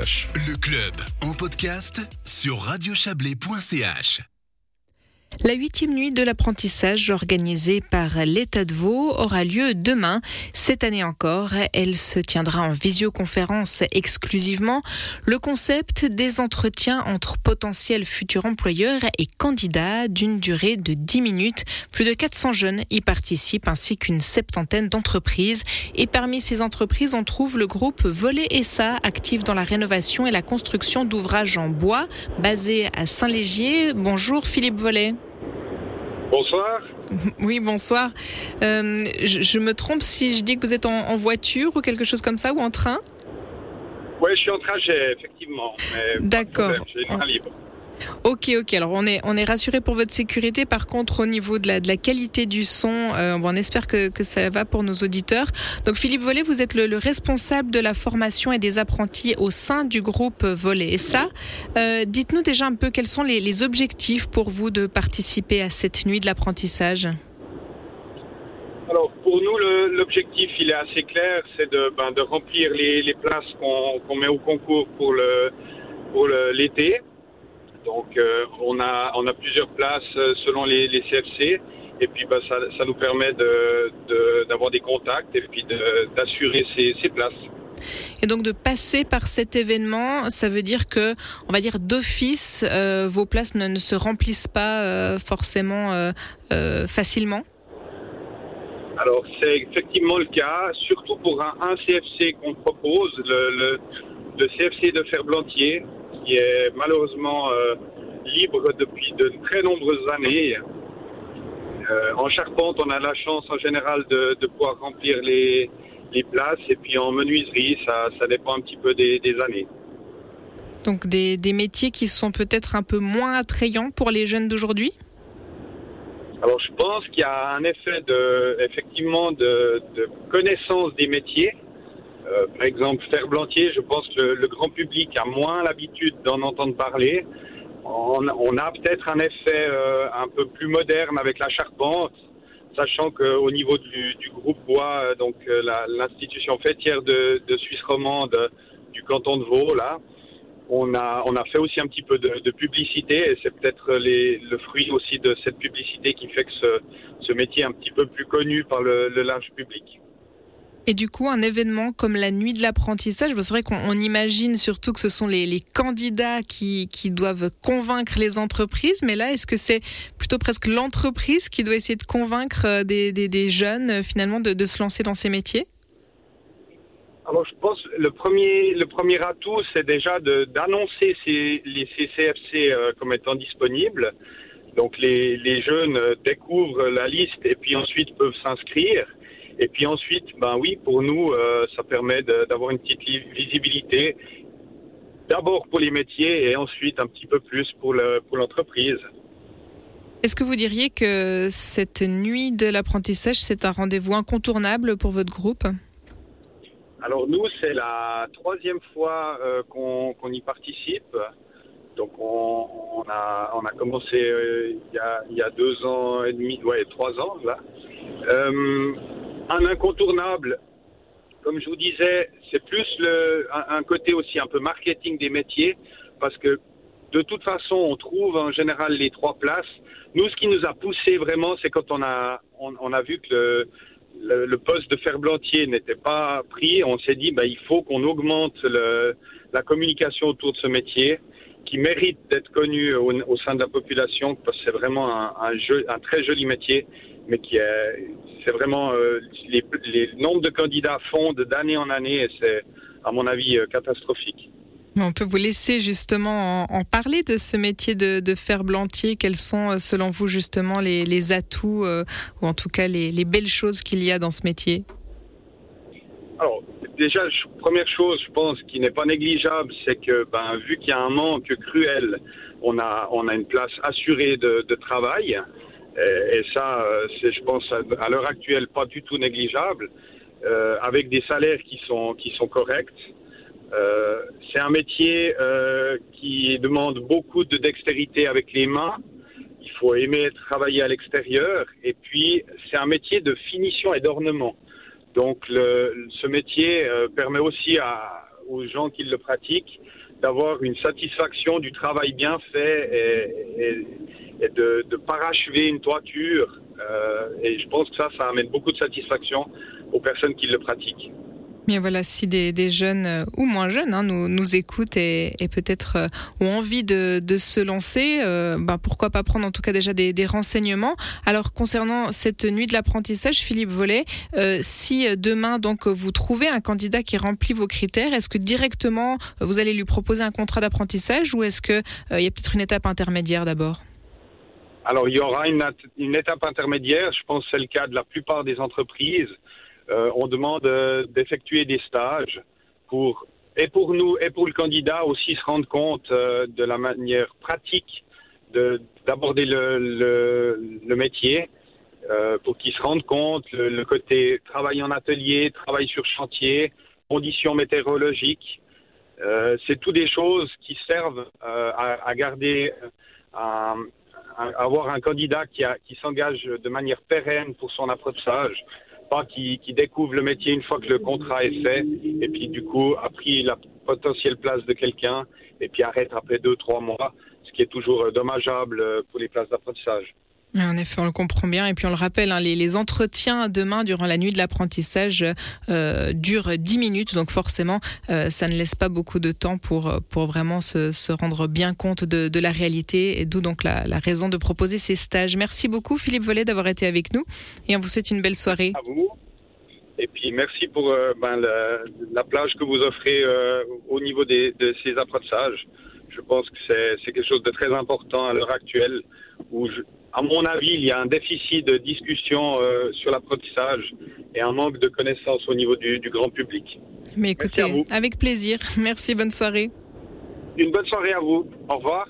Le club en podcast sur radiochablais.ch. La huitième nuit de l'apprentissage organisée par l'État de Vaud aura lieu demain. Cette année encore, elle se tiendra en visioconférence exclusivement. Le concept des entretiens entre potentiels futurs employeurs et candidats d'une durée de 10 minutes. Plus de 400 jeunes y participent ainsi qu'une septantaine d'entreprises. Et parmi ces entreprises, on trouve le groupe Volet SA, actif dans la rénovation et la construction d'ouvrages en bois, basé à Saint-Légier. Bonjour Philippe Volet. Bonsoir. Oui, bonsoir. Euh, je, je me trompe si je dis que vous êtes en, en voiture ou quelque chose comme ça ou en train? Oui, je suis en trajet, effectivement. D'accord. J'ai libre. Ok, ok. Alors on est on est rassuré pour votre sécurité. Par contre, au niveau de la qualité du son, euh, on espère que ça va pour nos auditeurs. Donc Philippe Vollet, vous êtes le, le responsable de la formation et des apprentis au sein du groupe Volet. Et ça, euh, dites-nous déjà un peu quels sont les, objectifs pour vous de participer à cette nuit de l'apprentissage. Alors, pour nous, l'objectif, il est assez clair, c'est de, ben, de remplir les, places qu'on met au concours pour le pour l'été. Donc, euh, on a on a plusieurs places euh, selon les, les CFC. Et puis, ben, ça, ça nous permet de- de- d'avoir des contacts et puis d'assurer ces, ces places. Et donc de passer par cet événement, ça veut dire que, on va dire d'office, euh, vos places ne, ne se remplissent pas euh, forcément euh, facilement? Alors, c'est effectivement le cas, surtout pour un, un CFC qu'on propose, le, le, le CFC de Ferblantier, qui est malheureusement euh, libre depuis de très nombreuses années. Euh, en charpente, on a la chance en général de, de pouvoir remplir les, les places, et puis en menuiserie, ça, ça dépend un petit peu des, des années. Donc des, des métiers qui sont peut-être un peu moins attrayants pour les jeunes d'aujourd'hui? Alors, je pense qu'il y a un effet de, effectivement, de, de connaissance des métiers. Euh, par exemple, Ferblantier, je pense que le, grand public a moins l'habitude d'en entendre parler. On, a peut-être un effet euh, un peu plus moderne avec la charpente, sachant qu'au niveau du, du groupe bois, euh, donc euh, l'institution fêtière de, de Suisse romande du canton de Vaud, là, on a, on a fait aussi un petit peu de, de publicité et c'est peut-être le fruit aussi de cette publicité qui fait que ce, ce métier est un petit peu plus connu par le, le large public. Et du coup, un événement comme la nuit de l'apprentissage, c'est vrai qu'on on imagine surtout que ce sont les, candidats qui, doivent convaincre les entreprises, mais là, est-ce que c'est plutôt presque l'entreprise qui doit essayer de convaincre euh, des, jeunes euh, finalement de, se lancer dans ces métiers? Alors je pense le premier le premier atout c'est déjà d'annoncer les CCFC euh, comme étant disponibles. Donc les, jeunes découvrent la liste et puis ensuite peuvent s'inscrire. Et puis ensuite, ben oui, pour nous, euh, ça permet d'avoir une petite li- visibilité. D'abord pour les métiers et ensuite un petit peu plus pour le- pour l'entreprise. Est-ce que vous diriez que cette nuit de l'apprentissage, c'est un rendez-vous incontournable pour votre groupe? Alors nous, c'est la troisième fois euh, qu'on y participe. Donc on, on a, on a commencé euh, il, y a, il y a deux ans et demi, ouais, trois ans là. Euh, un incontournable, comme je vous disais, c'est plus le, un, côté aussi un peu marketing des métiers, parce que de toute façon, on trouve en général les trois places. Nous, ce qui nous a poussé vraiment, c'est quand on a, on, a vu que le, poste de ferblantier n'était pas pris, on s'est dit bah, il faut qu'on augmente le, la communication autour de ce métier qui mérite d'être connu au, sein de la population parce que c'est vraiment un, jeu, un très joli métier, mais qui est, c'est vraiment euh, les, les nombres de candidats fondent d'année en année et c'est à mon avis euh, catastrophique. On peut vous laisser justement en, en parler de ce métier de, de ferblantier. Quels sont, euh, selon vous, justement, les, les atouts euh, ou en tout cas les, les belles choses qu'il y a dans ce métier? Alors, déjà, première chose, je pense, qui n'est pas négligeable, c'est que, ben, vu qu'il y a un manque cruel, on a, on a une place assurée de, de travail. Et, et ça, euh, c'est, je pense, à, l'heure actuelle, pas du tout négligeable, euh, avec des salaires qui sont, qui sont corrects. Euh, c'est un métier euh, qui demande beaucoup de dextérité avec les mains. Il faut aimer travailler à l'extérieur. Et puis, c'est un métier de finition et d'ornement. Donc, ce métier euh, permet aussi aux gens qui le pratiquent d'avoir une satisfaction du travail bien fait et, de ne pas rachever une toiture. Euh, et je pense que ça, ça amène beaucoup de satisfaction aux personnes qui le pratiquent. Mais voilà, si des, des jeunes euh, ou moins jeunes hein, nous, nous écoutent et, et peut-être euh, ont envie de, de se lancer, euh, bah, pourquoi pas prendre en tout cas déjà des, des renseignements. Alors concernant cette nuit de l'apprentissage, Philippe Vollet, euh, si demain donc vous trouvez un candidat qui remplit vos critères, est-ce que directement vous allez lui proposer un contrat d'apprentissage ou est-ce que il y a peut-être une étape intermédiaire d'abord? Alors il y aura une, étape intermédiaire. Je pense que c'est le cas de la plupart des entreprises. Euh, on demande euh, d'effectuer des stages pour et pour nous et pour le candidat aussi se rendre compte euh, de la manière pratique d'aborder le, métier pour qu'il se rende compte le, côté travail en atelier, travail sur chantier, conditions météorologiques. C'est tout des choses qui servent à, à, garder, à, avoir un candidat qui, s'engage de manière pérenne pour son apprentissage pas qui, qui découvre le métier une fois que le contrat est fait et puis du coup a pris la potentielle place de quelqu'un et puis arrête après deux, trois mois, ce qui est toujours dommageable pour les places d'apprentissage. En effet, on le comprend bien. Et puis on le rappelle, hein, les, entretiens demain durant la nuit de l'apprentissage euh, durent 10 minutes. Donc forcément, euh, ça ne laisse pas beaucoup de temps pour, pour vraiment se, se rendre bien compte de, la réalité. Et d'où donc la, raison de proposer ces stages. Merci beaucoup Philippe Vollet d'avoir été avec nous. Et on vous souhaite une belle soirée. À vous. Et puis merci pour euh, ben, la, la, plage que vous offrez euh, au niveau des, de ces apprentissages. Je pense que c'est quelque chose de très important à l'heure actuelle où je, à mon avis, il y a un déficit de discussion euh, sur l'apprentissage et un manque de connaissances au niveau du, du grand public. Mais écoutez, avec plaisir. Merci, bonne soirée. Une bonne soirée à vous. Au revoir.